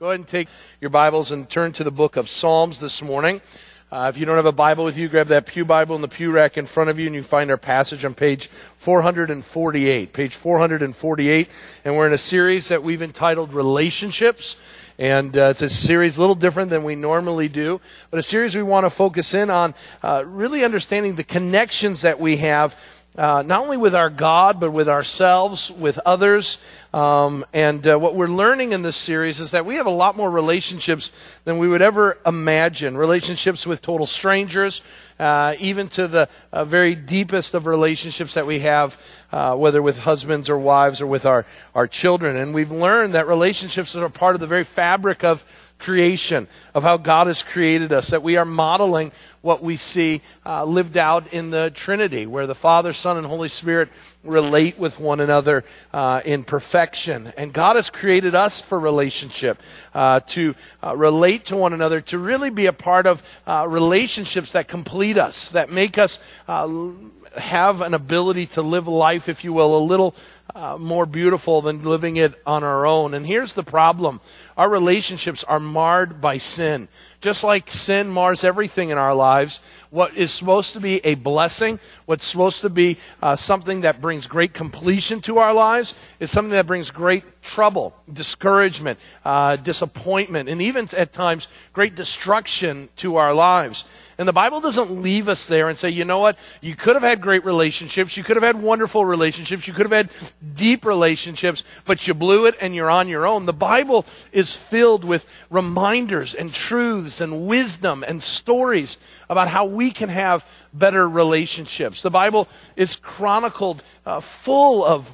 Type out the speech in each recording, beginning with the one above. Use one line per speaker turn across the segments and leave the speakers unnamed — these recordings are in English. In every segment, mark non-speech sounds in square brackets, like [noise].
Go ahead and take your Bibles and turn to the book of Psalms this morning. Uh, if you don't have a Bible with you, grab that Pew Bible in the pew rack in front of you and you find our passage on page 448. Page 448. And we're in a series that we've entitled Relationships. And uh, it's a series a little different than we normally do, but a series we want to focus in on uh, really understanding the connections that we have uh, not only with our God, but with ourselves, with others. Um, and uh, what we're learning in this series is that we have a lot more relationships than we would ever imagine. Relationships with total strangers, uh, even to the uh, very deepest of relationships that we have, uh, whether with husbands or wives or with our, our children. And we've learned that relationships are part of the very fabric of creation, of how God has created us, that we are modeling what we see uh, lived out in the Trinity, where the Father, Son, and Holy Spirit relate with one another uh, in perfection. And God has created us for relationship, uh, to uh, relate to one another, to really be a part of uh, relationships that complete us, that make us uh, have an ability to live life, if you will, a little uh, more beautiful than living it on our own. And here's the problem. Our relationships are marred by sin. Just like sin mars everything in our lives, what is supposed to be a blessing, what's supposed to be uh, something that brings great completion to our lives, is something that brings great trouble, discouragement, uh, disappointment, and even at times great destruction to our lives. And the Bible doesn't leave us there and say, you know what? You could have had great relationships. You could have had wonderful relationships. You could have had deep relationships, but you blew it and you're on your own. The Bible is filled with reminders and truths and wisdom and stories about how we can have better relationships. The Bible is chronicled uh, full of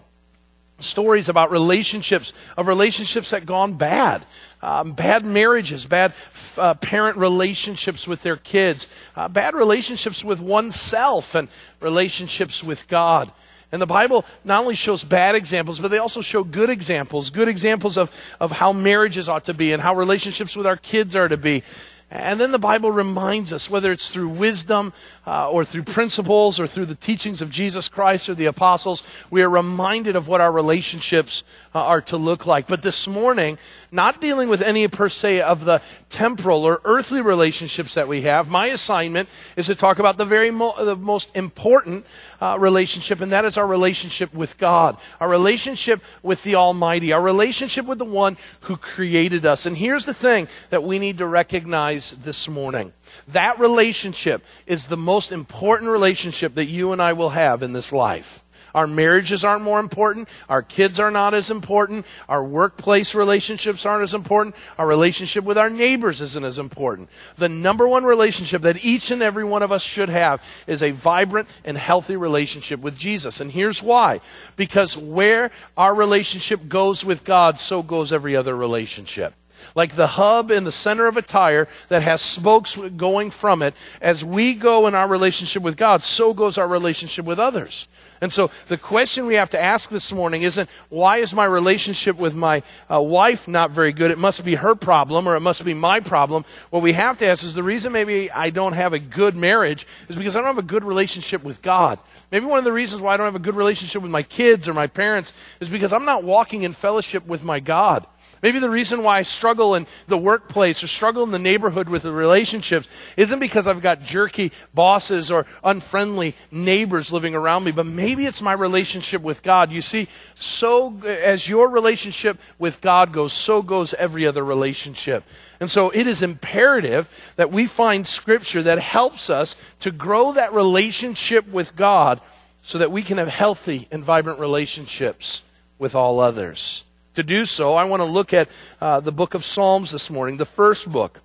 stories about relationships, of relationships that gone bad. Um, bad marriages, bad uh, parent relationships with their kids, uh, bad relationships with oneself, and relationships with God. And the Bible not only shows bad examples, but they also show good examples, good examples of, of how marriages ought to be and how relationships with our kids are to be. And then the Bible reminds us, whether it's through wisdom uh, or through principles or through the teachings of Jesus Christ or the apostles, we are reminded of what our relationships are to look like. But this morning, not dealing with any per se of the temporal or earthly relationships that we have, my assignment is to talk about the very mo- the most important uh, relationship, and that is our relationship with God, our relationship with the Almighty, our relationship with the one who created us. And here's the thing that we need to recognize this morning. That relationship is the most important relationship that you and I will have in this life. Our marriages aren't more important. Our kids are not as important. Our workplace relationships aren't as important. Our relationship with our neighbors isn't as important. The number one relationship that each and every one of us should have is a vibrant and healthy relationship with Jesus. And here's why. Because where our relationship goes with God, so goes every other relationship like the hub in the center of a tire that has spokes going from it. As we go in our relationship with God, so goes our relationship with others. And so the question we have to ask this morning isn't, why is my relationship with my uh, wife not very good? It must be her problem or it must be my problem. What we have to ask is the reason maybe I don't have a good marriage is because I don't have a good relationship with God. Maybe one of the reasons why I don't have a good relationship with my kids or my parents is because I'm not walking in fellowship with my God. Maybe the reason why I struggle in the workplace or struggle in the neighborhood with the relationships isn't because I've got jerky bosses or unfriendly neighbors living around me, but maybe it's my relationship with God. You see, so as your relationship with God goes, so goes every other relationship. And so it is imperative that we find scripture that helps us to grow that relationship with God so that we can have healthy and vibrant relationships with all others to do so, I want to look at uh, the book of Psalms this morning, the first book.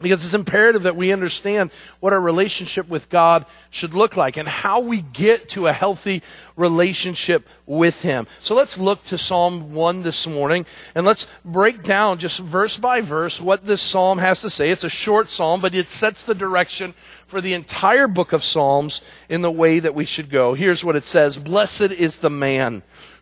Because it's imperative that we understand what our relationship with God should look like and how we get to a healthy relationship with Him. So let's look to Psalm 1 this morning and let's break down just verse by verse what this psalm has to say. It's a short psalm, but it sets the direction for the entire book of Psalms in the way that we should go. Here's what it says. Blessed is the man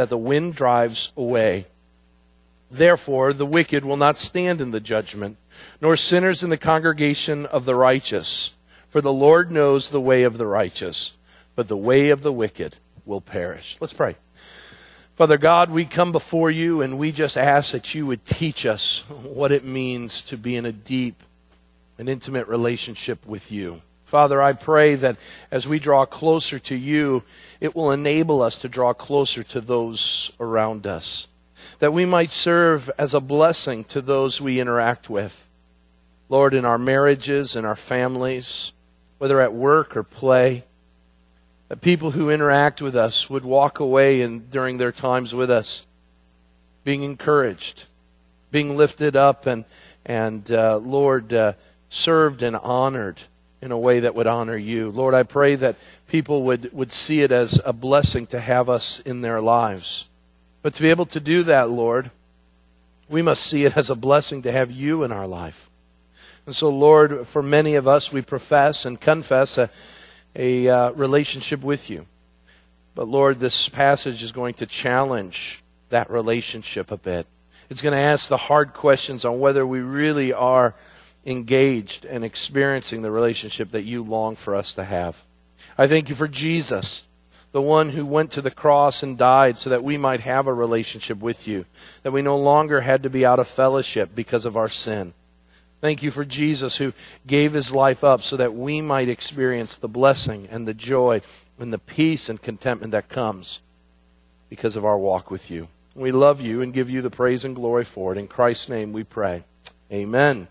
that the wind drives away. Therefore, the wicked will not stand in the judgment, nor sinners in the congregation of the righteous. For the Lord knows the way of the righteous, but the way of the wicked will perish. Let's pray. Father God, we come before you and we just ask that you would teach us what it means to be in a deep and intimate relationship with you. Father, I pray that as we draw closer to you, it will enable us to draw closer to those around us. That we might serve as a blessing to those we interact with. Lord, in our marriages, in our families, whether at work or play, that people who interact with us would walk away and during their times with us being encouraged, being lifted up, and and uh, Lord uh, served and honored in a way that would honor you. Lord, I pray that people would would see it as a blessing to have us in their lives. But to be able to do that, Lord, we must see it as a blessing to have you in our life. And so, Lord, for many of us, we profess and confess a, a uh, relationship with you. But, Lord, this passage is going to challenge that relationship a bit. It's going to ask the hard questions on whether we really are engaged and experiencing the relationship that you long for us to have. I thank you for Jesus, the one who went to the cross and died so that we might have a relationship with you, that we no longer had to be out of fellowship because of our sin. Thank you for Jesus who gave his life up so that we might experience the blessing and the joy and the peace and contentment that comes because of our walk with you. We love you and give you the praise and glory for it. In Christ's name we pray. Amen.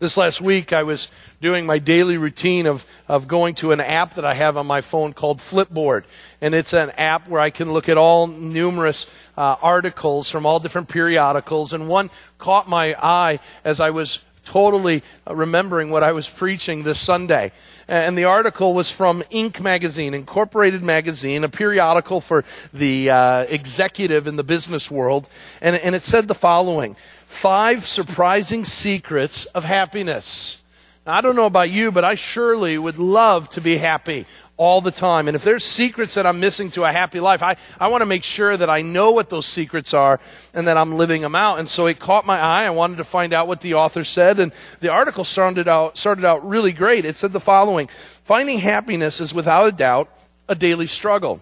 This last week I was doing my daily routine of, of going to an app that I have on my phone called Flipboard. And it's an app where I can look at all numerous uh, articles from all different periodicals. And one caught my eye as I was totally remembering what I was preaching this Sunday. And the article was from Inc. magazine, Incorporated magazine, a periodical for the uh, executive in the business world. And, and it said the following Five surprising secrets of happiness. Now, I don't know about you, but I surely would love to be happy all the time. And if there's secrets that I'm missing to a happy life, I, I want to make sure that I know what those secrets are and that I'm living them out. And so it caught my eye. I wanted to find out what the author said. And the article started out, started out really great. It said the following Finding happiness is without a doubt a daily struggle.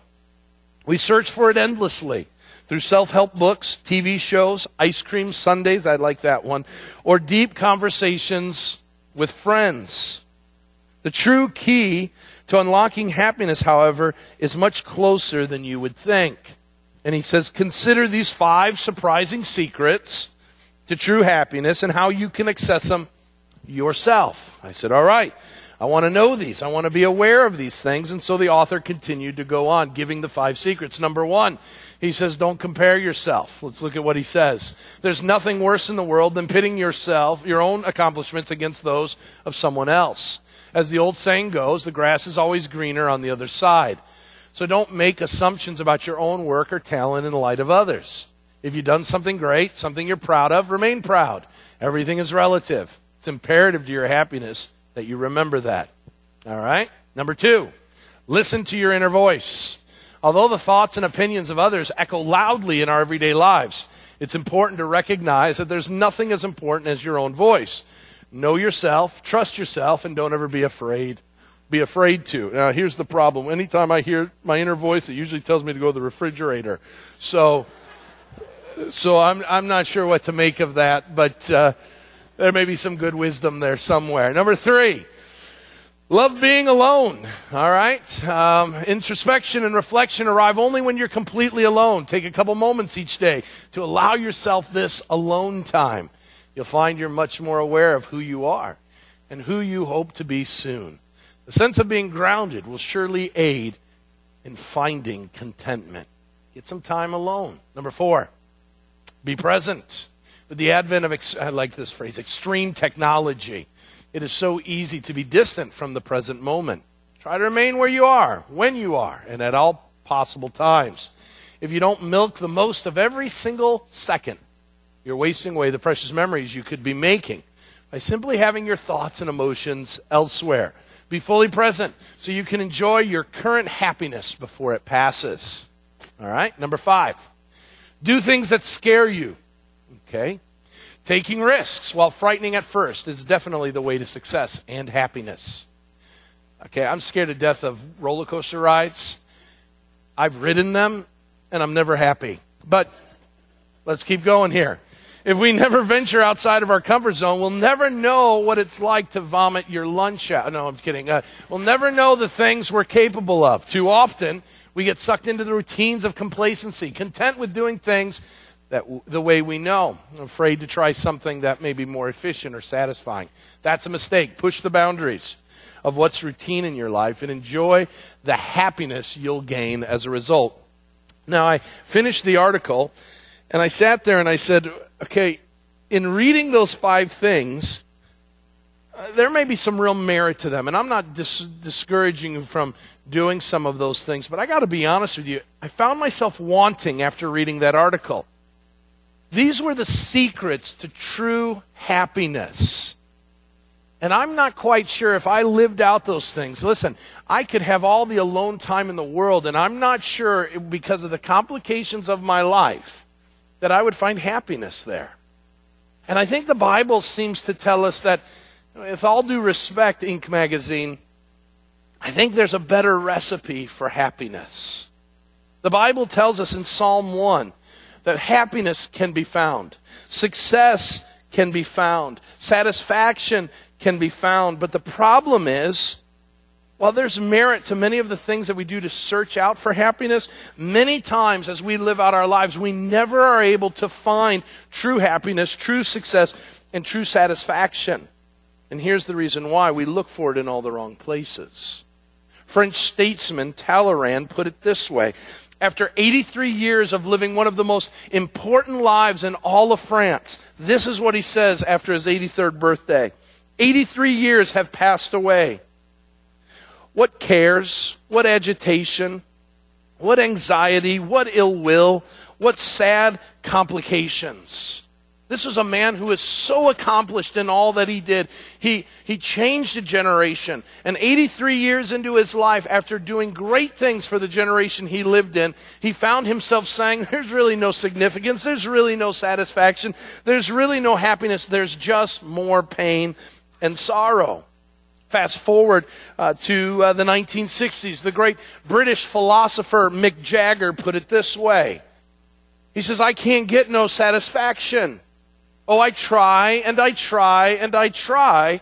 We search for it endlessly through self-help books, TV shows, ice cream sundaes, I like that one, or deep conversations with friends. The true key to unlocking happiness, however, is much closer than you would think. And he says, consider these five surprising secrets to true happiness and how you can access them yourself. I said, all right. I want to know these. I want to be aware of these things. And so the author continued to go on, giving the five secrets. Number one, he says, don't compare yourself. Let's look at what he says. There's nothing worse in the world than pitting yourself, your own accomplishments against those of someone else. As the old saying goes, the grass is always greener on the other side. So don't make assumptions about your own work or talent in the light of others. If you've done something great, something you're proud of, remain proud. Everything is relative. It's imperative to your happiness that you remember that. All right? Number two, listen to your inner voice. Although the thoughts and opinions of others echo loudly in our everyday lives, it's important to recognize that there's nothing as important as your own voice. Know yourself, trust yourself, and don't ever be afraid. Be afraid to. Now, here's the problem. Anytime I hear my inner voice, it usually tells me to go to the refrigerator. So, so I'm, I'm not sure what to make of that, but, uh, there may be some good wisdom there somewhere. Number three, love being alone. All right? Um, introspection and reflection arrive only when you're completely alone. Take a couple moments each day to allow yourself this alone time. You'll find you're much more aware of who you are and who you hope to be soon. The sense of being grounded will surely aid in finding contentment. Get some time alone. Number four, be present. With the advent of, ex- I like this phrase, extreme technology, it is so easy to be distant from the present moment. Try to remain where you are, when you are, and at all possible times. If you don't milk the most of every single second, you're wasting away the precious memories you could be making by simply having your thoughts and emotions elsewhere. Be fully present so you can enjoy your current happiness before it passes. All right? Number five, do things that scare you. Okay? Taking risks, while frightening at first, is definitely the way to success and happiness. Okay, I'm scared to death of roller coaster rides. I've ridden them, and I'm never happy. But let's keep going here. If we never venture outside of our comfort zone, we'll never know what it's like to vomit your lunch out. No, I'm kidding. Uh, we'll never know the things we're capable of. Too often, we get sucked into the routines of complacency, content with doing things that w- the way we know, afraid to try something that may be more efficient or satisfying. That's a mistake. Push the boundaries of what's routine in your life and enjoy the happiness you'll gain as a result. Now, I finished the article and I sat there and I said, okay, in reading those five things, uh, there may be some real merit to them. And I'm not dis- discouraging you from doing some of those things, but I got to be honest with you. I found myself wanting after reading that article. These were the secrets to true happiness. And I'm not quite sure if I lived out those things. Listen, I could have all the alone time in the world, and I'm not sure because of the complications of my life that I would find happiness there. And I think the Bible seems to tell us that, with all due respect, Inc. magazine, I think there's a better recipe for happiness. The Bible tells us in Psalm 1 that happiness can be found, success can be found, satisfaction can be found. But the problem is, while there's merit to many of the things that we do to search out for happiness, many times as we live out our lives, we never are able to find true happiness, true success, and true satisfaction. And here's the reason why we look for it in all the wrong places. French statesman Talleyrand put it this way. After 83 years of living one of the most important lives in all of France, this is what he says after his 83rd birthday. 83 years have passed away. What cares? What agitation? What anxiety? What ill will? What sad complications? This was a man who was so accomplished in all that he did. He, he changed a generation. And 83 years into his life, after doing great things for the generation he lived in, he found himself saying, [laughs] There's really no significance. There's really no satisfaction. There's really no happiness. There's just more pain and sorrow. Fast forward uh, to uh, the 1960s. The great British philosopher Mick Jagger put it this way. He says, I can't get no satisfaction. Oh, I try and I try and I try,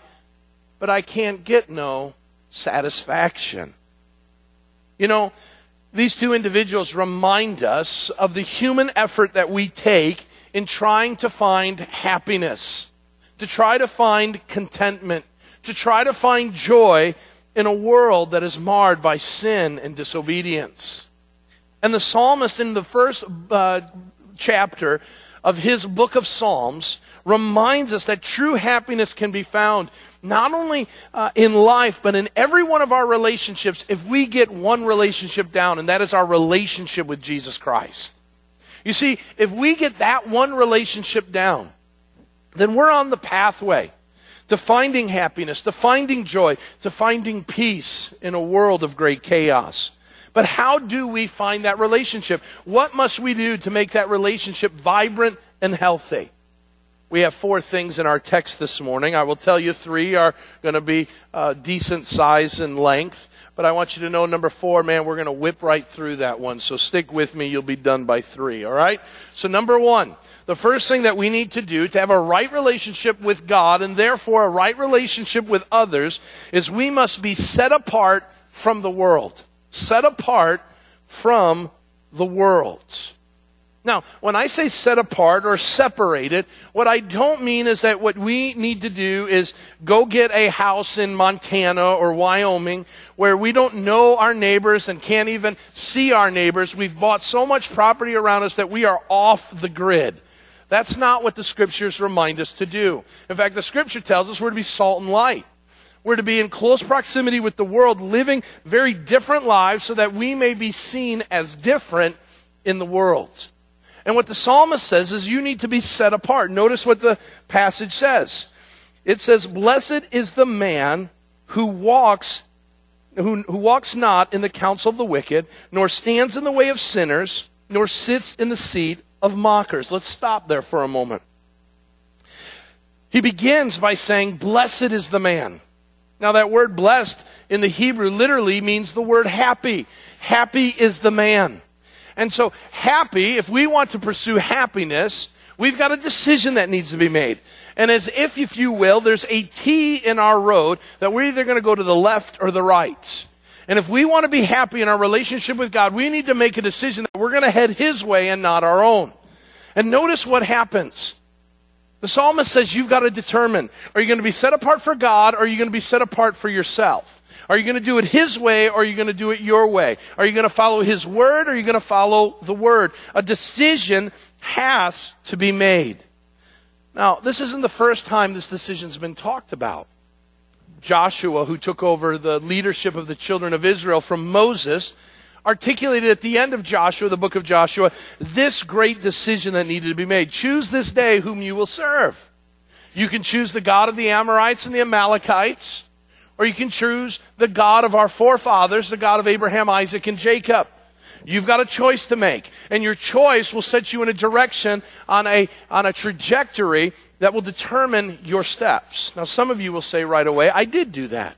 but I can't get no satisfaction. You know, these two individuals remind us of the human effort that we take in trying to find happiness to try to find contentment, to try to find joy in a world that is marred by sin and disobedience. And the psalmist in the first uh, chapter of his book of Psalms reminds us that true happiness can be found not only uh, in life, but in every one of our relationships if we get one relationship down, and that is our relationship with Jesus Christ. You see, if we get that one relationship down, then we're on the pathway to finding happiness, to finding joy, to finding peace in a world of great chaos. But how do we find that relationship? What must we do to make that relationship vibrant and healthy? We have four things in our text this morning. I will tell you three are going to be uh, decent size and length. But I want you to know number four, man, we're going to whip right through that one. So stick with me. You'll be done by three. All right? So number one, the first thing that we need to do to have a right relationship with God and therefore a right relationship with others is we must be set apart from the world. Set apart from the world. Now, when I say set apart or separated, what I don't mean is that what we need to do is go get a house in Montana or Wyoming where we don't know our neighbors and can't even see our neighbors. We've bought so much property around us that we are off the grid. That's not what the scriptures remind us to do. In fact, the scripture tells us we're to be salt and light. We're to be in close proximity with the world, living very different lives so that we may be seen as different in the world. And what the psalmist says is you need to be set apart. Notice what the passage says. it says, Blessed is the man who walks who, who walks not in the counsel of the wicked, nor stands in the way of sinners, nor sits in the seat of mockers. Let's stop there for a moment. He begins by saying, Blessed is the man. Now, that word blessed in the Hebrew literally means the word happy. Happy is the man. And so, happy, if we want to pursue happiness, we've got a decision that needs to be made. And as if, if you will, there's a T in our road that we're either going to go to the left or the right. And if we want to be happy in our relationship with God, we need to make a decision that we're going to head His way and not our own. And notice what happens. The psalmist says you've got to determine, are you going to be set apart for God or are you going to be set apart for yourself? Are you going to do it His way or are you going to do it your way? Are you going to follow His word or are you going to follow the word? A decision has to be made. Now, this isn't the first time this decision's been talked about. Joshua, who took over the leadership of the children of Israel from Moses, articulated at the end of Joshua, the book of Joshua, this great decision that needed to be made. Choose this day whom you will serve. You can choose the God of the Amorites and the Amalekites, or you can choose the God of our forefathers, the God of Abraham, Isaac, and Jacob. You've got a choice to make. And your choice will set you in a direction on a, on a trajectory that will determine your steps. Now, some of you will say right away, I did do that.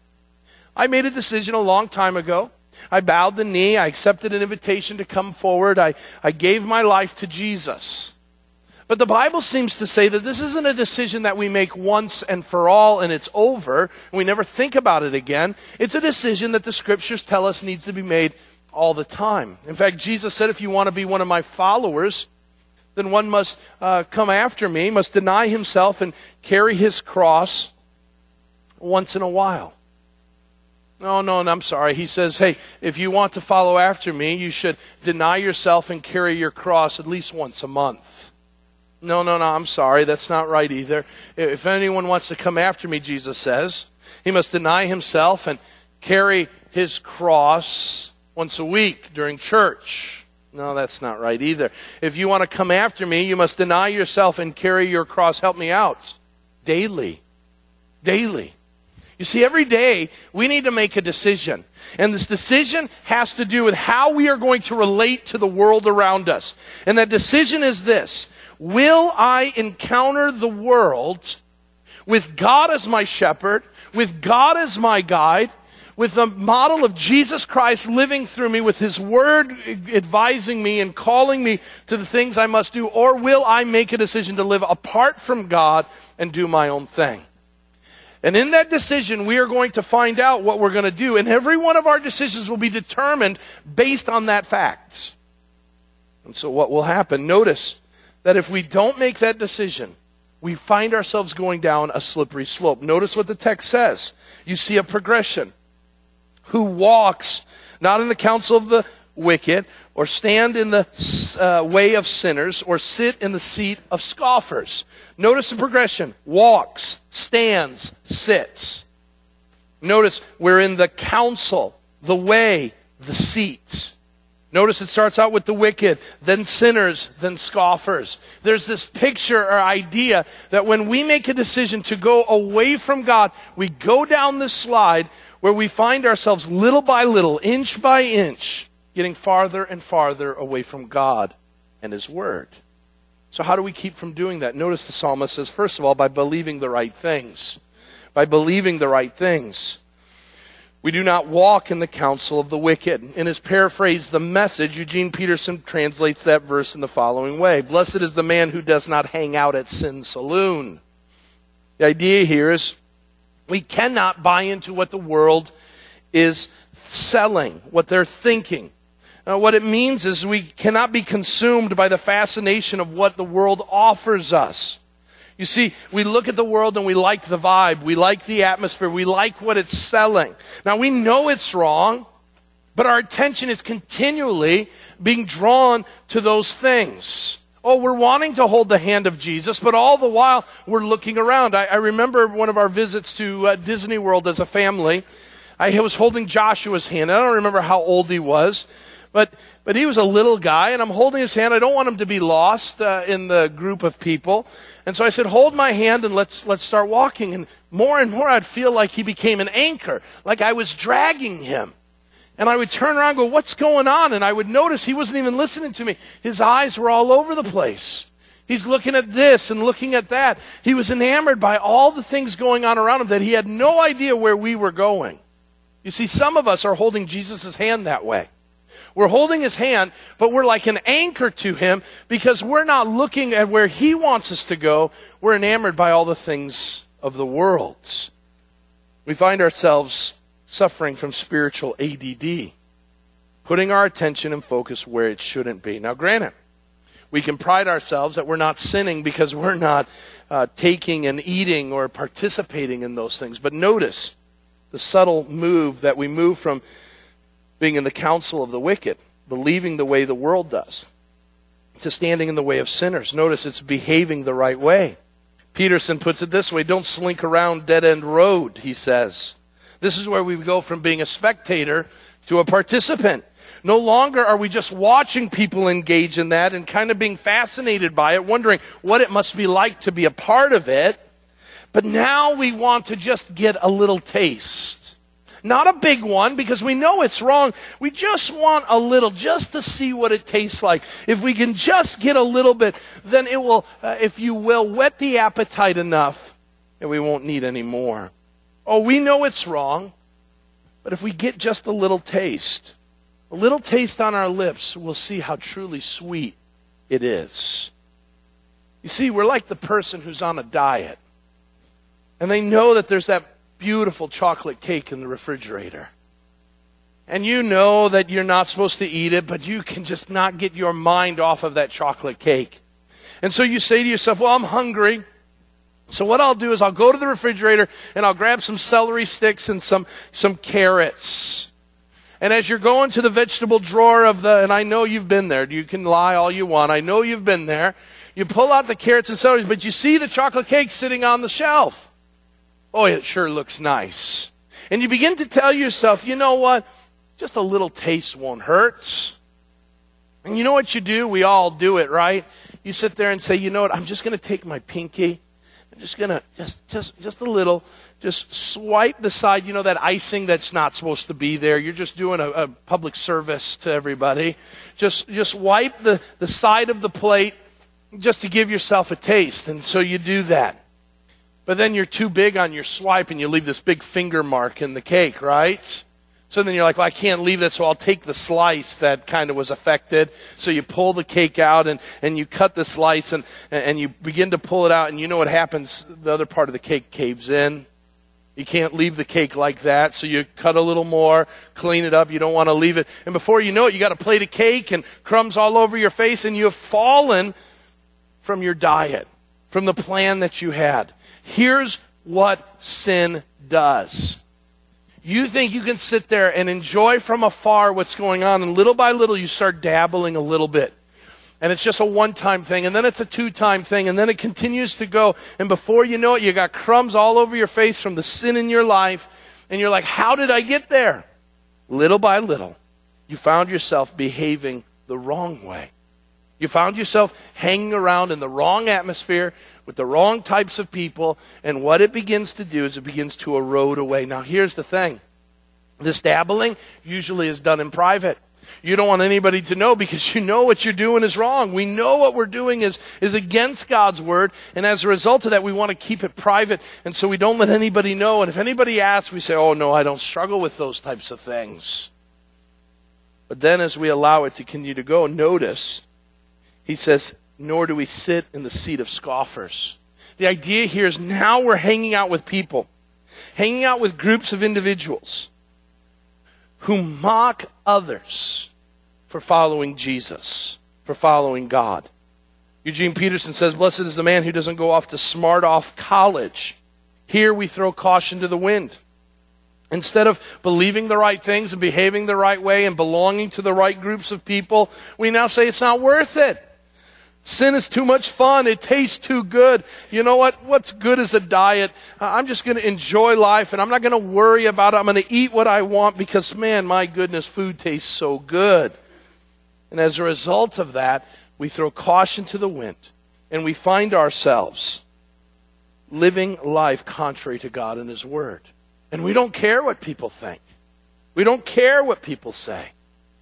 I made a decision a long time ago. I bowed the knee. I accepted an invitation to come forward. I, I gave my life to Jesus. But the Bible seems to say that this isn't a decision that we make once and for all and it's over and we never think about it again. It's a decision that the scriptures tell us needs to be made all the time. In fact, Jesus said, if you want to be one of my followers, then one must uh, come after me, must deny himself and carry his cross once in a while. No, no, no, I'm sorry. He says, hey, if you want to follow after me, you should deny yourself and carry your cross at least once a month. No, no, no, I'm sorry. That's not right either. If anyone wants to come after me, Jesus says, he must deny himself and carry his cross once a week during church. No, that's not right either. If you want to come after me, you must deny yourself and carry your cross. Help me out. Daily. Daily. You see, every day we need to make a decision. And this decision has to do with how we are going to relate to the world around us. And that decision is this. Will I encounter the world with God as my shepherd, with God as my guide, with the model of Jesus Christ living through me, with His Word advising me and calling me to the things I must do, or will I make a decision to live apart from God and do my own thing? And in that decision, we are going to find out what we're going to do. And every one of our decisions will be determined based on that fact. And so what will happen? Notice that if we don't make that decision, we find ourselves going down a slippery slope. Notice what the text says. You see a progression. Who walks not in the counsel of the wicked, or stand in the uh, way of sinners, or sit in the seat of scoffers. Notice the progression. Walks, stands, sits. Notice we're in the council, the way, the seat. Notice it starts out with the wicked, then sinners, then scoffers. There's this picture or idea that when we make a decision to go away from God, we go down this slide where we find ourselves little by little, inch by inch, getting farther and farther away from God and His Word. So, how do we keep from doing that? Notice the psalmist says, first of all, by believing the right things. By believing the right things. We do not walk in the counsel of the wicked. In his paraphrase, The Message, Eugene Peterson translates that verse in the following way Blessed is the man who does not hang out at Sin Saloon. The idea here is we cannot buy into what the world is selling, what they're thinking. Uh, what it means is we cannot be consumed by the fascination of what the world offers us. You see, we look at the world and we like the vibe, we like the atmosphere, we like what it's selling. Now we know it's wrong, but our attention is continually being drawn to those things. Oh, we're wanting to hold the hand of Jesus, but all the while we're looking around. I, I remember one of our visits to uh, Disney World as a family. I was holding Joshua's hand. I don't remember how old he was, but But he was a little guy, and I'm holding his hand. I don't want him to be lost uh, in the group of people. And so I said, hold my hand and let's, let's start walking. And more and more I'd feel like he became an anchor, like I was dragging him. And I would turn around and go, what's going on? And I would notice he wasn't even listening to me. His eyes were all over the place. He's looking at this and looking at that. He was enamored by all the things going on around him that he had no idea where we were going. You see, some of us are holding Jesus' hand that way. We're holding his hand, but we're like an anchor to him because we're not looking at where he wants us to go. We're enamored by all the things of the world. We find ourselves suffering from spiritual ADD, putting our attention and focus where it shouldn't be. Now, granted, we can pride ourselves that we're not sinning because we're not uh, taking and eating or participating in those things. But notice the subtle move that we move from being in the counsel of the wicked, believing the way the world does, to standing in the way of sinners. Notice it's behaving the right way. Peterson puts it this way don't slink around dead end road, he says. This is where we go from being a spectator to a participant. No longer are we just watching people engage in that and kind of being fascinated by it, wondering what it must be like to be a part of it. But now we want to just get a little taste. Not a big one because we know it's wrong. We just want a little just to see what it tastes like. If we can just get a little bit, then it will, uh, if you will, whet the appetite enough and we won't need any more. Oh, we know it's wrong, but if we get just a little taste, a little taste on our lips, we'll see how truly sweet it is. You see, we're like the person who's on a diet. And they know that there's that beautiful chocolate cake in the refrigerator. And you know that you're not supposed to eat it, but you can just not get your mind off of that chocolate cake. And so you say to yourself, well, I'm hungry. So what I'll do is I'll go to the refrigerator and I'll grab some celery sticks and some, some carrots. And as you're going to the vegetable drawer of the, and I know you've been there, you can lie all you want, I know you've been there. You pull out the carrots and celery, but you see the chocolate cake sitting on the shelf. Oh, it sure looks nice. And you begin to tell yourself, you know what? Just a little taste won't hurt. And you know what you do? We all do it, right? You sit there and say, you know what? I'm just going to take my pinky. I'm just going to, just, just, just a little, just swipe the side, you know, that icing that's not supposed to be there. You're just doing a, a public service to everybody. Just, just wipe the, the side of the plate just to give yourself a taste. And so you do that. But then you're too big on your swipe and you leave this big finger mark in the cake, right? So then you're like, well, I can't leave that, so I'll take the slice that kind of was affected. So you pull the cake out and, and you cut the slice and, and you begin to pull it out and you know what happens? The other part of the cake caves in. You can't leave the cake like that, so you cut a little more, clean it up, you don't want to leave it. And before you know it, you got a plate of cake and crumbs all over your face and you have fallen from your diet, from the plan that you had. Here's what sin does. You think you can sit there and enjoy from afar what's going on, and little by little you start dabbling a little bit. And it's just a one time thing, and then it's a two time thing, and then it continues to go. And before you know it, you got crumbs all over your face from the sin in your life, and you're like, how did I get there? Little by little, you found yourself behaving the wrong way. You found yourself hanging around in the wrong atmosphere with the wrong types of people, and what it begins to do is it begins to erode away. Now, here's the thing this dabbling usually is done in private. You don't want anybody to know because you know what you're doing is wrong. We know what we're doing is, is against God's word. And as a result of that, we want to keep it private. And so we don't let anybody know. And if anybody asks, we say, oh no, I don't struggle with those types of things. But then as we allow it to continue to go, notice he says, nor do we sit in the seat of scoffers. The idea here is now we're hanging out with people, hanging out with groups of individuals who mock others for following Jesus, for following God. Eugene Peterson says, Blessed is the man who doesn't go off to smart off college. Here we throw caution to the wind. Instead of believing the right things and behaving the right way and belonging to the right groups of people, we now say it's not worth it. Sin is too much fun. It tastes too good. You know what? What's good is a diet. I'm just going to enjoy life and I'm not going to worry about it. I'm going to eat what I want because man, my goodness, food tastes so good. And as a result of that, we throw caution to the wind and we find ourselves living life contrary to God and His Word. And we don't care what people think. We don't care what people say.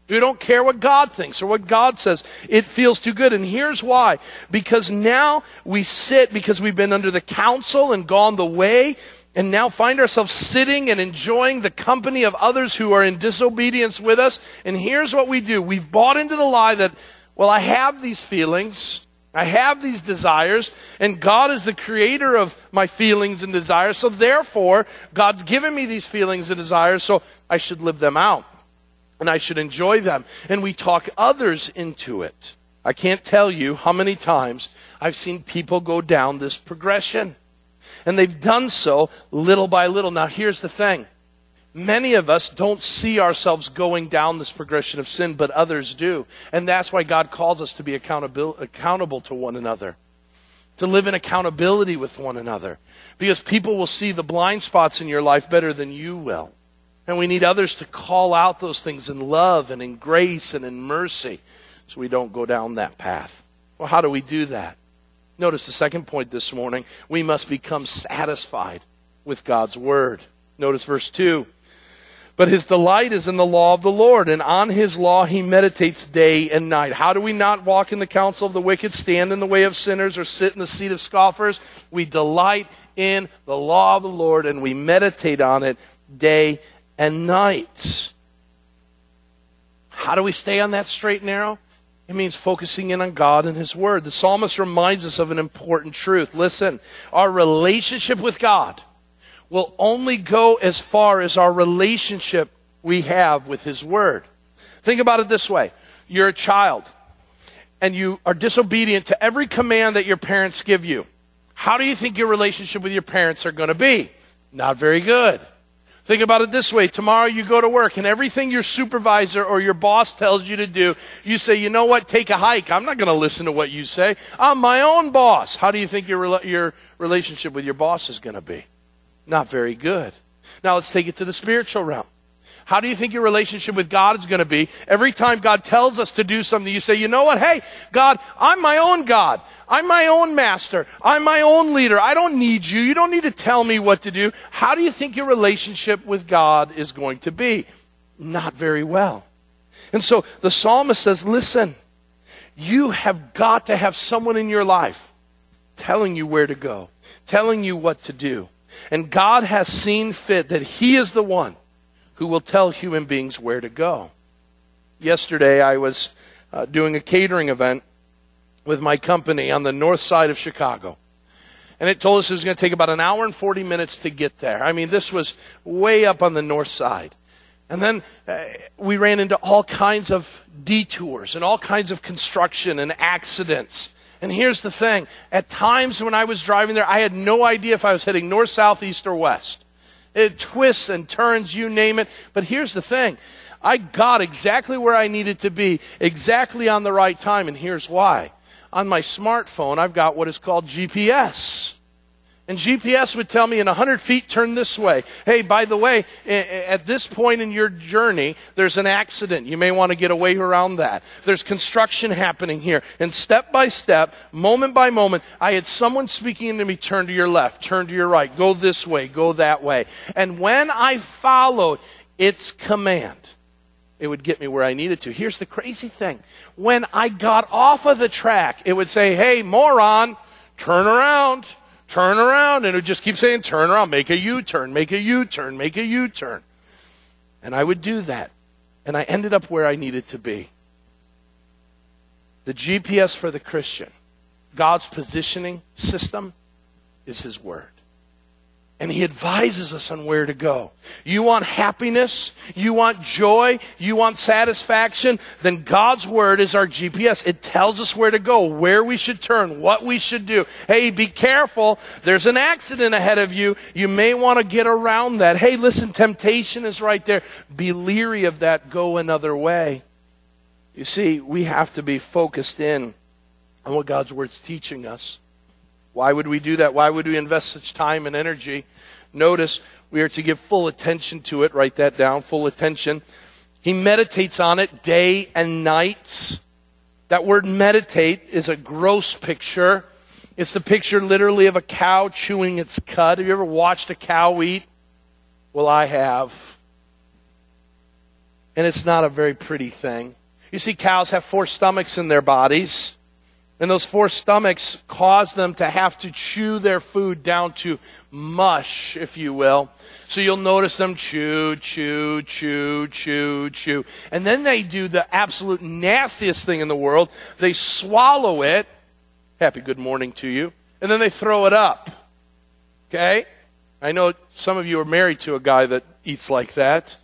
We don't care what God thinks or what God says. It feels too good. And here's why. Because now we sit because we've been under the counsel and gone the way and now find ourselves sitting and enjoying the company of others who are in disobedience with us. And here's what we do. We've bought into the lie that, well, I have these feelings. I have these desires, and God is the creator of my feelings and desires, so therefore, God's given me these feelings and desires, so I should live them out. And I should enjoy them. And we talk others into it. I can't tell you how many times I've seen people go down this progression. And they've done so little by little. Now here's the thing. Many of us don't see ourselves going down this progression of sin, but others do. And that's why God calls us to be accountable, accountable to one another. To live in accountability with one another. Because people will see the blind spots in your life better than you will. And we need others to call out those things in love and in grace and in mercy so we don't go down that path. Well, how do we do that? Notice the second point this morning. We must become satisfied with God's Word. Notice verse 2. But his delight is in the law of the Lord, and on his law he meditates day and night. How do we not walk in the counsel of the wicked, stand in the way of sinners, or sit in the seat of scoffers? We delight in the law of the Lord, and we meditate on it day and night. How do we stay on that straight and narrow? It means focusing in on God and His Word. The psalmist reminds us of an important truth. Listen, our relationship with God will only go as far as our relationship we have with His Word. Think about it this way. You're a child and you are disobedient to every command that your parents give you. How do you think your relationship with your parents are going to be? Not very good. Think about it this way. Tomorrow you go to work and everything your supervisor or your boss tells you to do, you say, you know what, take a hike. I'm not going to listen to what you say. I'm my own boss. How do you think your, your relationship with your boss is going to be? Not very good. Now let's take it to the spiritual realm. How do you think your relationship with God is going to be? Every time God tells us to do something, you say, you know what? Hey, God, I'm my own God. I'm my own master. I'm my own leader. I don't need you. You don't need to tell me what to do. How do you think your relationship with God is going to be? Not very well. And so the psalmist says, listen, you have got to have someone in your life telling you where to go, telling you what to do. And God has seen fit that He is the one who will tell human beings where to go. Yesterday, I was uh, doing a catering event with my company on the north side of Chicago. And it told us it was going to take about an hour and 40 minutes to get there. I mean, this was way up on the north side. And then uh, we ran into all kinds of detours and all kinds of construction and accidents. And here's the thing. At times when I was driving there, I had no idea if I was heading north, south, east, or west. It twists and turns, you name it. But here's the thing. I got exactly where I needed to be, exactly on the right time, and here's why. On my smartphone, I've got what is called GPS. And GPS would tell me in 100 feet, turn this way. Hey, by the way, at this point in your journey, there's an accident. You may want to get away around that. There's construction happening here. And step by step, moment by moment, I had someone speaking to me, turn to your left, turn to your right, go this way, go that way. And when I followed its command, it would get me where I needed to. Here's the crazy thing. When I got off of the track, it would say, hey, moron, turn around turn around. And it would just keep saying, turn around, make a U-turn, make a U-turn, make a U-turn. And I would do that. And I ended up where I needed to be. The GPS for the Christian, God's positioning system, is His Word and he advises us on where to go. You want happiness? You want joy? You want satisfaction? Then God's Word is our GPS. It tells us where to go, where we should turn, what we should do. Hey, be careful. There's an accident ahead of you. You may want to get around that. Hey, listen, temptation is right there. Be leery of that. Go another way. You see, we have to be focused in on what God's Word's teaching us. Why would we do that? Why would we invest such time and energy? Notice we are to give full attention to it. Write that down. Full attention. He meditates on it day and night. That word meditate is a gross picture. It's the picture literally of a cow chewing its cud. Have you ever watched a cow eat? Well, I have. And it's not a very pretty thing. You see, cows have four stomachs in their bodies. And those four stomachs cause them to have to chew their food down to mush, if you will. So you'll notice them chew, chew, chew, chew, chew. And then they do the absolute nastiest thing in the world. They swallow it. Happy good morning to you. And then they throw it up. Okay? I know some of you are married to a guy that eats like that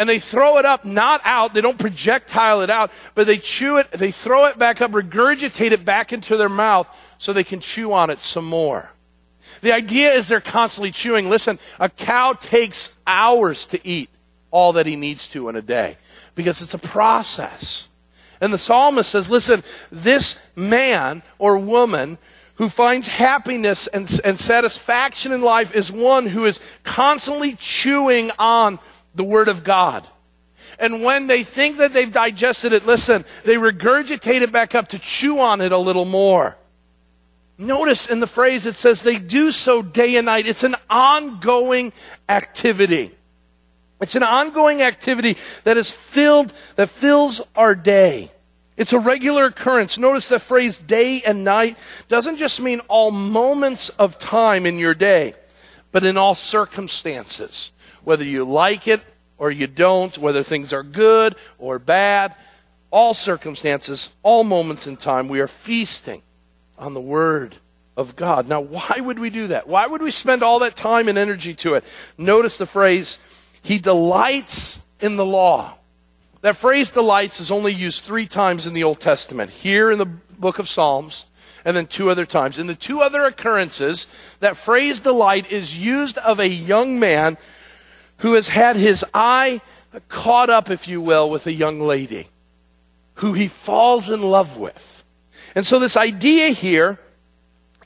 and they throw it up, not out. They don't projectile it out, but they chew it, they throw it back up, regurgitate it back into their mouth so they can chew on it some more. The idea is they're constantly chewing. Listen, a cow takes hours to eat all that he needs to in a day because it's a process. And the psalmist says, listen, this man or woman who finds happiness and, and satisfaction in life is one who is constantly chewing on the Word of God. And when they think that they've digested it, listen, they regurgitate it back up to chew on it a little more. Notice in the phrase it says they do so day and night. It's an ongoing activity. It's an ongoing activity that is filled, that fills our day. It's a regular occurrence. Notice the phrase day and night doesn't just mean all moments of time in your day, but in all circumstances whether you like it or you don't, whether things are good or bad, all circumstances, all moments in time, we are feasting on the Word of God. Now, why would we do that? Why would we spend all that time and energy to it? Notice the phrase, He delights in the law. That phrase delights is only used three times in the Old Testament. Here in the book of Psalms, and then two other times. In the two other occurrences, that phrase delight is used of a young man who has had his eye caught up, if you will, with a young lady who he falls in love with. And so this idea here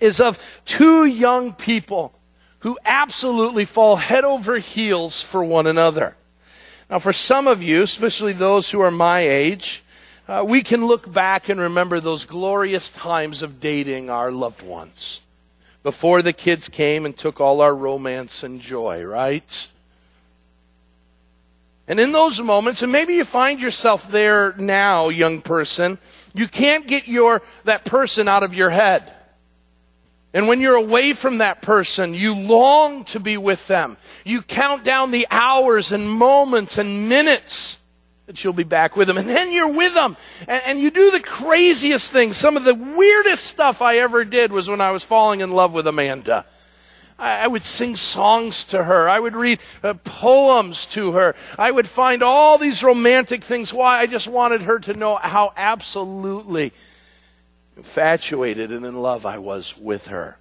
is of two young people who absolutely fall head over heels for one another. Now, for some of you, especially those who are my age, uh, we can look back and remember those glorious times of dating our loved ones. Before the kids came and took all our romance and joy, right? And in those moments, and maybe you find yourself there now, young person, you can't get your, that person out of your head. And when you're away from that person, you long to be with them. You count down the hours and moments and minutes that you'll be back with them. And then you're with them. And, and, you do the craziest things. Some of the weirdest stuff I ever did was when I was falling in love with Amanda. I, would sing songs to her. I would read uh, poems to her. I would find all these romantic things. Why? I just wanted her to know how absolutely infatuated and in love I was with her.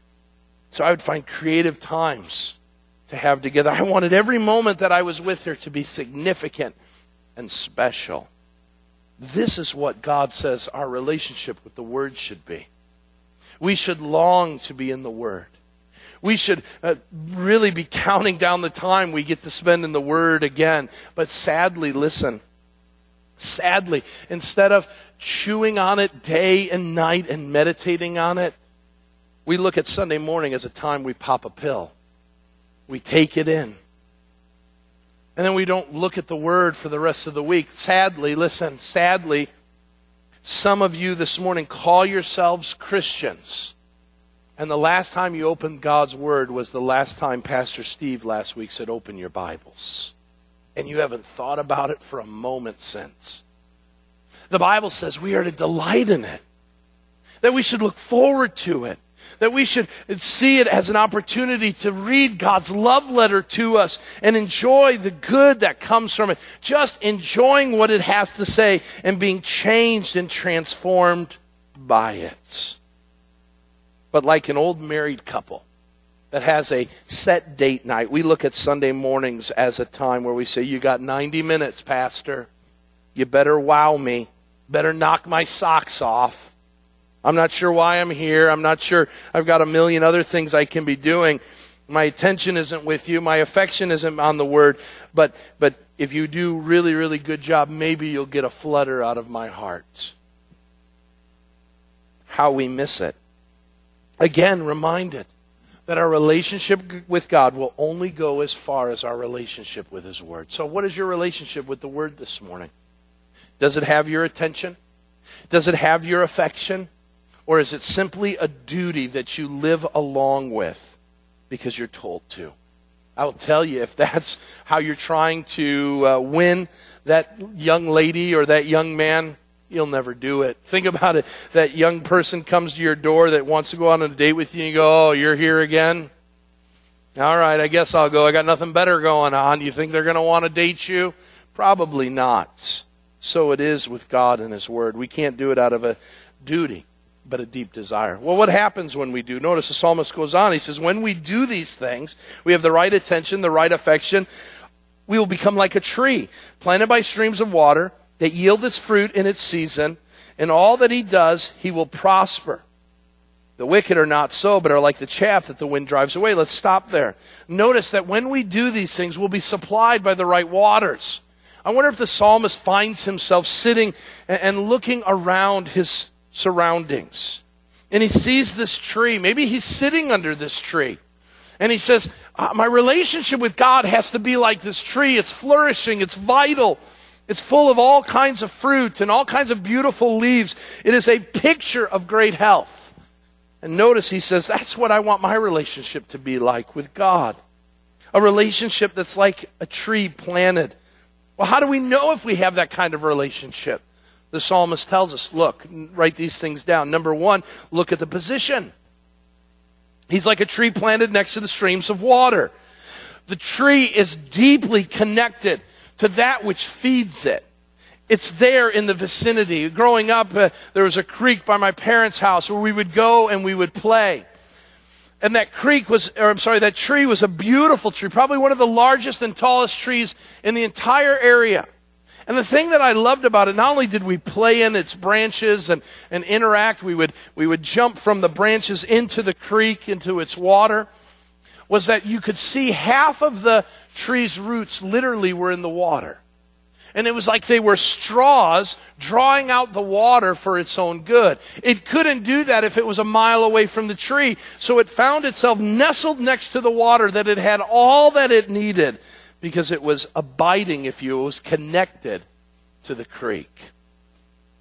So I would find creative times to have together. I wanted every moment that I was with her to be significant and special. This is what God says our relationship with the Word should be. We should long to be in the Word. We should uh, really be counting down the time we get to spend in the Word again. But sadly, listen, sadly, instead of chewing on it day and night and meditating on it, we look at Sunday morning as a time we pop a pill. We take it in. And then we don't look at the Word for the rest of the week. Sadly, listen, sadly, some of you this morning call yourselves Christians. And the last time you opened God's Word was the last time Pastor Steve last week said, Open your Bibles. And you haven't thought about it for a moment since. The Bible says we are to delight in it, that we should look forward to it, that we should see it as an opportunity to read God's love letter to us and enjoy the good that comes from it. Just enjoying what it has to say and being changed and transformed by it but like an old married couple that has a set date night. We look at Sunday mornings as a time where we say, You got 90 minutes, Pastor. You better wow me. Better knock my socks off. I'm not sure why I'm here. I'm not sure I've got a million other things I can be doing. My attention isn't with you. My affection isn't on the word. But, but if you do really, really good job, maybe you'll get a flutter out of my heart. How we miss it. Again, reminded that our relationship with God will only go as far as our relationship with His Word. So, what is your relationship with the Word this morning? Does it have your attention? Does it have your affection? Or is it simply a duty that you live along with because you're told to? I will tell you, if [laughs] that's how you're trying to uh, win that young lady or that young man, you'll never do it. Think about it. That young person comes to your door that wants to go on a date with you and you go, oh, you're here again? All right, I guess I'll go. I got nothing better going on. You think they're going to want to date you? Probably not. So it is with God and His Word. We can't do it out of a duty, but a deep desire. Well, what happens when we do? Notice the psalmist goes on. He says, when we do these things, we have the right attention, the right affection, we will become like a tree planted by streams of water that yield its fruit in its season, and all that he does, he will prosper. The wicked are not so, but are like the chaff that the wind drives away. Let's stop there. Notice that when we do these things, we'll be supplied by the right waters. I wonder if the psalmist finds himself sitting and looking around his surroundings. And he sees this tree. Maybe he's sitting under this tree. And he says, uh, My relationship with God has to be like this tree. It's flourishing, it's vital, it's full of all kinds of fruit and all kinds of beautiful leaves. It is a picture of great health. And notice he says, That's what I want my relationship to be like with God. A relationship that's like a tree planted. Well, how do we know if we have that kind of relationship? The psalmist tells us, look, write these things down. Number one, look at the position. He's like a tree planted next to the streams of water. The tree is deeply connected to that which feeds it. It's there in the vicinity. Growing up, uh, there was a creek by my parents' house where we would go and we would play. And that creek was, or I'm sorry, that tree was a beautiful tree, probably one of the largest and tallest trees in the entire area. And the thing that I loved about it, not only did we play in its branches and, and interact, we would, we would jump from the branches into the creek, into its water, was that you could see half of the tree's roots literally were in the water. And it was like they were straws drawing out the water for its own good. It couldn't do that if it was a mile away from the tree. So it found itself nestled next to the water that it had all that it needed because it was abiding, if you was connected to the creek.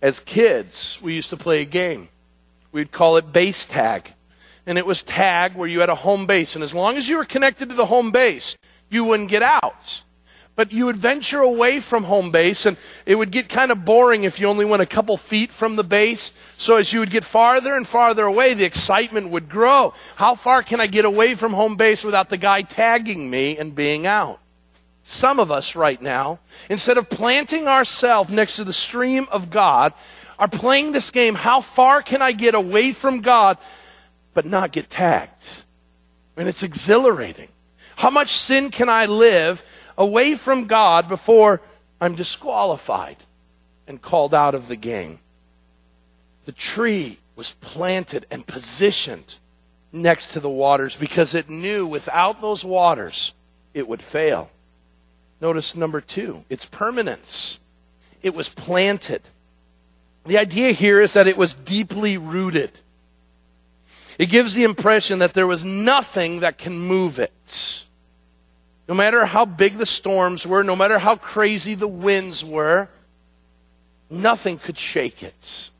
As kids, we used to play a game. We'd call it base tag. And it was tag where you had a home base. And as long as you were connected to the home base, you wouldn't get out. But you would venture away from home base and it would get kind of boring if you only went a couple feet from the base. So as you would get farther and farther away, the excitement would grow. How far can I get away from home base without the guy tagging me and being out? some of us right now, instead of planting ourselves next to the stream of God, are playing this game. How far can I get away from God, but not get tagged? And it's exhilarating. How much sin can I live away from God before I'm disqualified and called out of the game? The tree was planted and positioned next to the waters because it knew without those waters it would fail. Notice number two, its permanence. It was planted. The idea here is that it was deeply rooted. It gives the impression that there was nothing that can move it. No matter how big the storms were, no matter how crazy the winds were, nothing could shake it.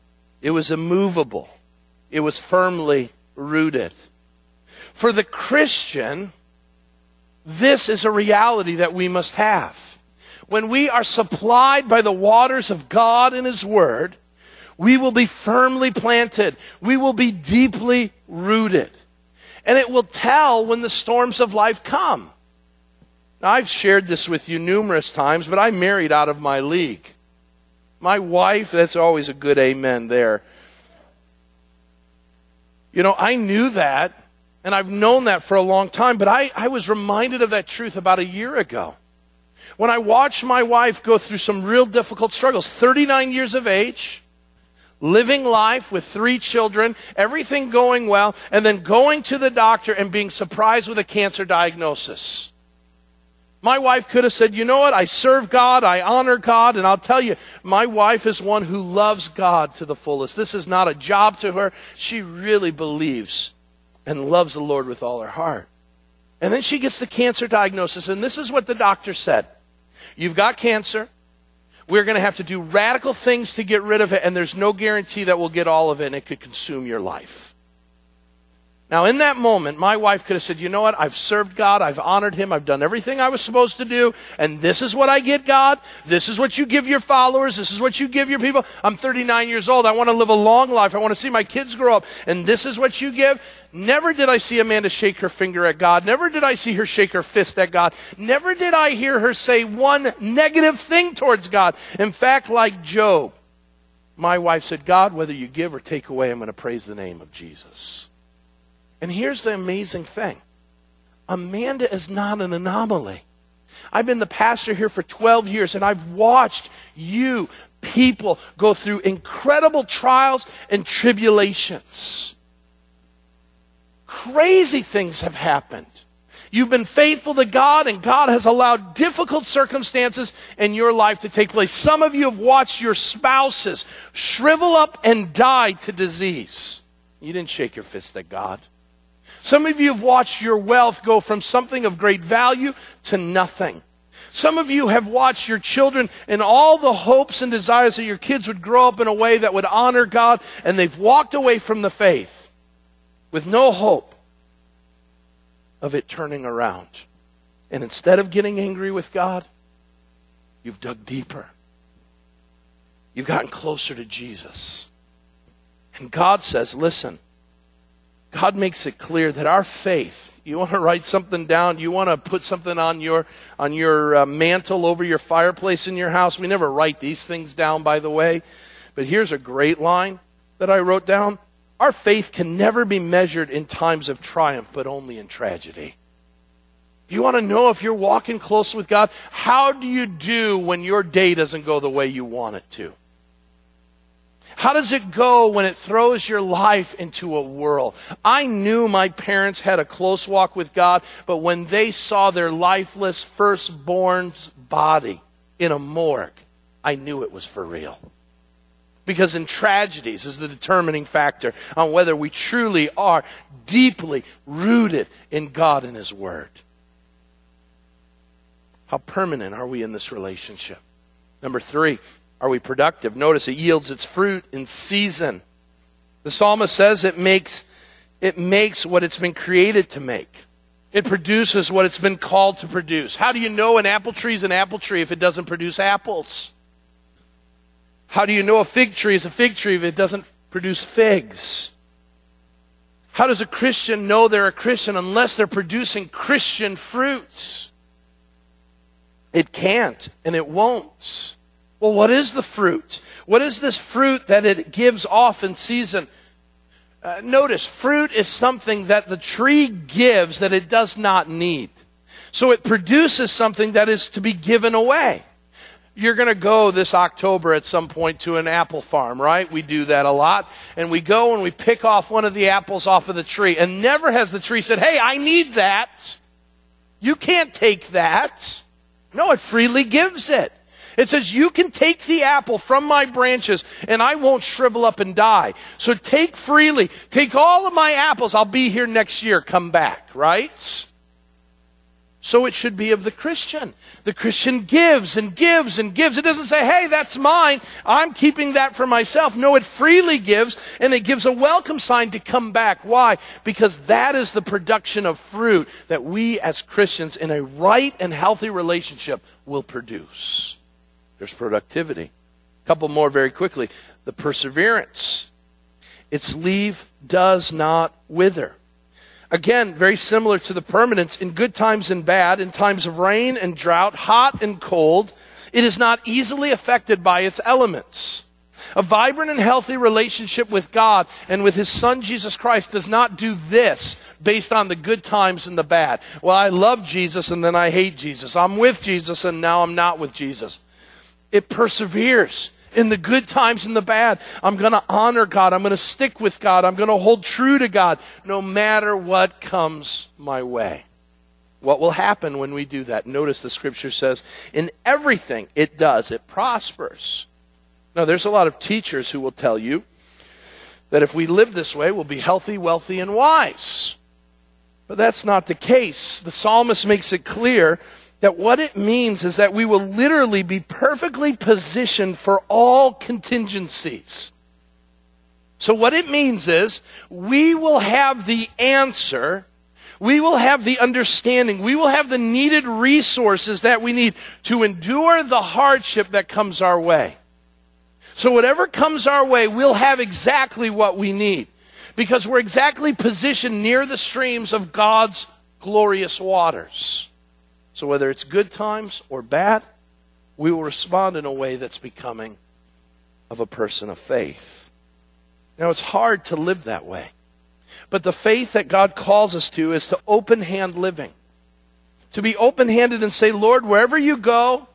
It was immovable. It was firmly rooted. For the Christian, this is a reality that we must have. When we are supplied by the waters of God and His Word, we will be firmly planted. We will be deeply rooted. And it will tell when the storms of life come. Now, I've shared this with you numerous times, but I married out of my league. My wife, that's always a good amen there. You know, I knew that and I've known that for a long time, but I, I was reminded of that truth about a year ago. When I watched my wife go through some real difficult struggles, 39 years of age, living life with three children, everything going well, and then going to the doctor and being surprised with a cancer diagnosis. My wife could have said, you know what? I serve God. I honor God. And I'll tell you, my wife is one who loves God to the fullest. This is not a job to her. She really believes and loves the Lord with all her heart. And then she gets the cancer diagnosis. And this is what the doctor said. You've got cancer. We're going to have to do radical things to get rid of it. And there's no guarantee that we'll get all of it and it could consume your life. Now, in that moment, my wife could have said, you know what? I've served God. I've honored Him. I've done everything I was supposed to do. And this is what I get, God. This is what you give your followers. This is what you give your people. I'm 39 years old. I want to live a long life. I want to see my kids grow up. And this is what you give. Never did I see Amanda shake her finger at God. Never did I see her shake her fist at God. Never did I hear her say one negative thing towards God. In fact, like Job, my wife said, God, whether you give or take away, I'm going to praise the name of Jesus. And here's the amazing thing Amanda is not an anomaly. I've been the pastor here for 12 years and I've watched you, people, go through incredible trials and tribulations. Crazy things have happened. You've been faithful to God and God has allowed difficult circumstances in your life to take place. Some of you have watched your spouses shrivel up and die to disease. You didn't shake your fist at God. Some of you have watched your wealth go from something of great value to nothing. Some of you have watched your children and all the hopes and desires that your kids would grow up in a way that would honor God, and they've walked away from the faith with no hope of it turning around. And instead of getting angry with God, you've dug deeper. You've gotten closer to Jesus. And God says, listen, God makes it clear that our faith, you want to write something down, you want to put something on your, on your uh, mantle over your fireplace in your house. We never write these things down, by the way. But here's a great line that I wrote down. Our faith can never be measured in times of triumph, but only in tragedy. You want to know if you're walking close with God? How do you do when your day doesn't go the way you want it to? How does it go when it throws your life into a whirl? I knew my parents had a close walk with God, but when they saw their lifeless firstborn's body in a morgue, I knew it was for real. Because in tragedies is the determining factor on whether we truly are deeply rooted in God and His Word. How permanent are we in this relationship? Number three, are we productive? Notice it yields its fruit in season. The psalmist says it makes, it makes what it's been created to make. It produces what it's been called to produce. How do you know an apple tree is an apple tree if it doesn't produce apples? How do you know a fig tree is a fig tree if it doesn't produce figs? How does a Christian know they're a Christian unless they're producing Christian fruits? It can't and it won't. Well, what is the fruit? What is this fruit that it gives off in season? Uh, notice, fruit is something that the tree gives that it does not need. So it produces something that is to be given away. You're going to go this October at some point to an apple farm, right? We do that a lot. And we go and we pick off one of the apples off of the tree. And never has the tree said, hey, I need that. You can't take that. No, it freely gives it. It says, you can take the apple from my branches and I won't shrivel up and die. So take freely. Take all of my apples. I'll be here next year. Come back, right? So it should be of the Christian. The Christian gives and gives and gives. It doesn't say, hey, that's mine. I'm keeping that for myself. No, it freely gives and it gives a welcome sign to come back. Why? Because that is the production of fruit that we as Christians in a right and healthy relationship will produce. There's productivity. A couple more very quickly. The perseverance. Its leaf does not wither. Again, very similar to the permanence in good times and bad, in times of rain and drought, hot and cold. It is not easily affected by its elements. A vibrant and healthy relationship with God and with His Son Jesus Christ does not do this based on the good times and the bad. Well, I love Jesus and then I hate Jesus. I'm with Jesus and now I'm not with Jesus. It perseveres in the good times and the bad. I'm going to honor God. I'm going to stick with God. I'm going to hold true to God no matter what comes my way. What will happen when we do that? Notice the scripture says, in everything it does, it prospers. Now, there's a lot of teachers who will tell you that if we live this way, we'll be healthy, wealthy, and wise. But that's not the case. The psalmist makes it clear that what it means is that we will literally be perfectly positioned for all contingencies. So what it means is we will have the answer we will have the understanding, we will have the needed resources that we need to endure the hardship that comes our way. So whatever comes our way, we'll have exactly what we need because we're exactly positioned near the streams of God's glorious waters. So whether it's good times or bad, we will respond in a way that's becoming of a person of faith. Now it's hard to live that way. But the faith that God calls us to is to open hand living. To be open handed and say, Lord, wherever you go,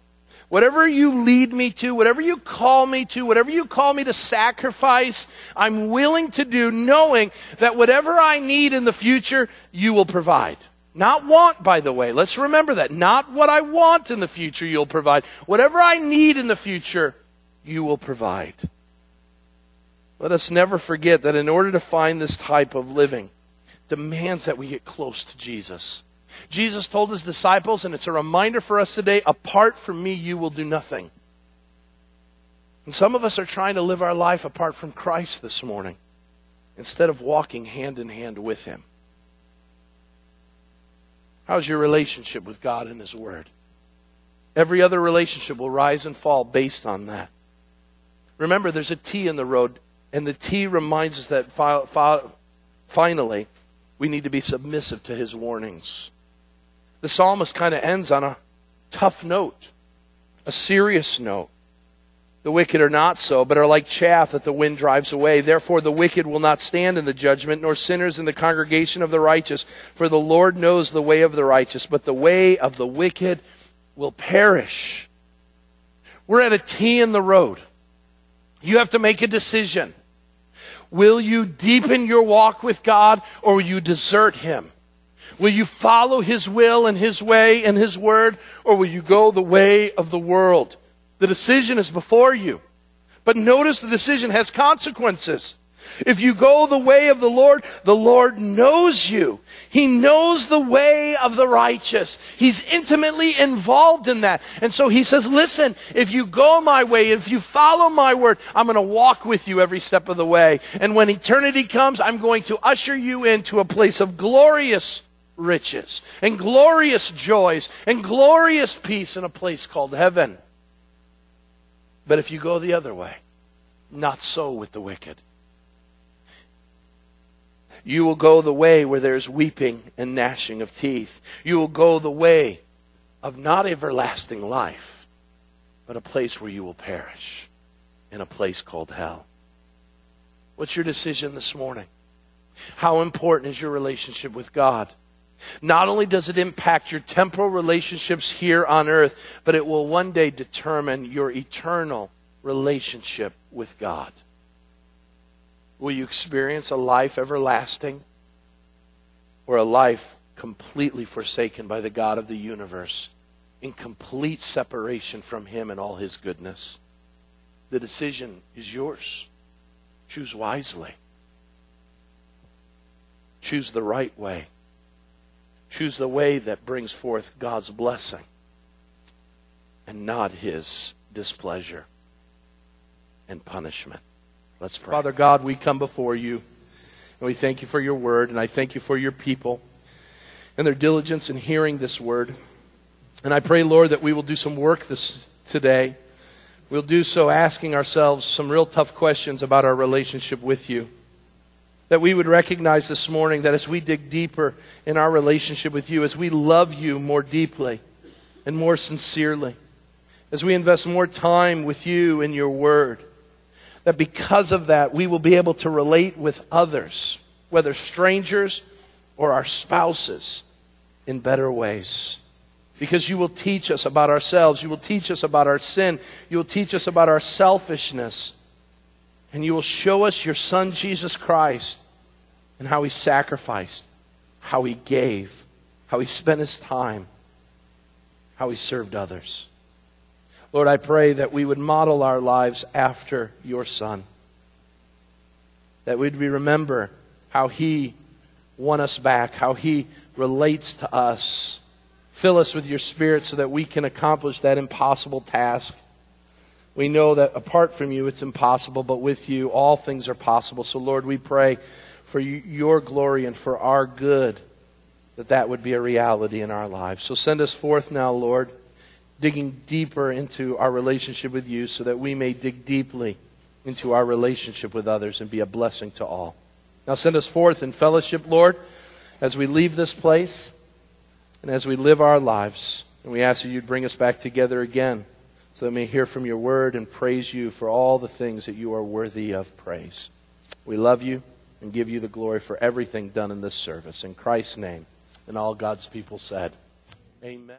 whatever you lead me to, whatever you call me to, whatever you call me to sacrifice, I'm willing to do knowing that whatever I need in the future, you will provide. Not want, by the way. Let's remember that. Not what I want in the future, you'll provide. Whatever I need in the future, you will provide. Let us never forget that in order to find this type of living, demands that we get close to Jesus. Jesus told his disciples, and it's a reminder for us today apart from me, you will do nothing. And some of us are trying to live our life apart from Christ this morning instead of walking hand in hand with him. How's your relationship with God and his word? Every other relationship will rise and fall based on that. Remember, there's a T in the road and the T reminds us that fi- fi- finally, we need to be submissive to his warnings. The psalmist kind of ends on a tough note, a serious note. The wicked are not so, but are like chaff that the wind drives away. Therefore, the wicked will not stand in the judgment, nor sinners in the congregation of the righteous. For the Lord knows the way of the righteous, but the way of the wicked will perish. We're at a T in the road. You have to make a decision. Will you deepen your walk with God or will you desert Him? Will you follow His will and His way and His word or will you go the way of the world? The decision is before you. But notice the decision has consequences. If you go the way of the Lord, the Lord knows you. He knows the way of the righteous. He's intimately involved in that. And so he says, listen, if you go my way, if you follow my word, I'm going to walk with you every step of the way. And when eternity comes, I'm going to usher you into a place of glorious riches and glorious joys and glorious peace in a place called heaven. But if you go the other way, not so with the wicked. You will go the way where there's weeping and gnashing of teeth. You will go the way of not everlasting life, but a place where you will perish in a place called hell. What's your decision this morning? How important is your relationship with God? Not only does it impact your temporal relationships here on earth, but it will one day determine your eternal relationship with God. Will you experience a life everlasting or a life completely forsaken by the God of the universe in complete separation from Him and all His goodness? The decision is yours. Choose wisely. Choose the right way. Choose the way that brings forth God's blessing and not His displeasure and punishment. Let's pray. Father God, we come before you and we thank you for your word and I thank you for your people and their diligence in hearing this word. And I pray, Lord, that we will do some work this today. We'll do so asking ourselves some real tough questions about our relationship with you. That we would recognize this morning that as we dig deeper in our relationship with you, as we love you more deeply and more sincerely, as we invest more time with you in your word, that because of that, we will be able to relate with others, whether strangers or our spouses, in better ways. Because you will teach us about ourselves. You will teach us about our sin. You will teach us about our selfishness. And you will show us your Son, Jesus Christ, and how he sacrificed, how he gave, how he spent his time, how he served others. Lord, I pray that we would model our lives after your Son. That we'd remember how he won us back, how he relates to us. Fill us with your Spirit so that we can accomplish that impossible task. We know that apart from you, it's impossible, but with you, all things are possible. So, Lord, we pray for your glory and for our good that that would be a reality in our lives. So, send us forth now, Lord, digging deeper into our relationship with you so that we may dig deeply into our relationship with others and be a blessing to all. Now, send us forth in fellowship, Lord, as we leave this place and as we live our lives. And we ask that you'd bring us back together again so that we may hear from your word and praise you for all the things that you are worthy of praise. We love you and give you the glory for everything done in this service. In Christ's name. And all God's people said, Amen.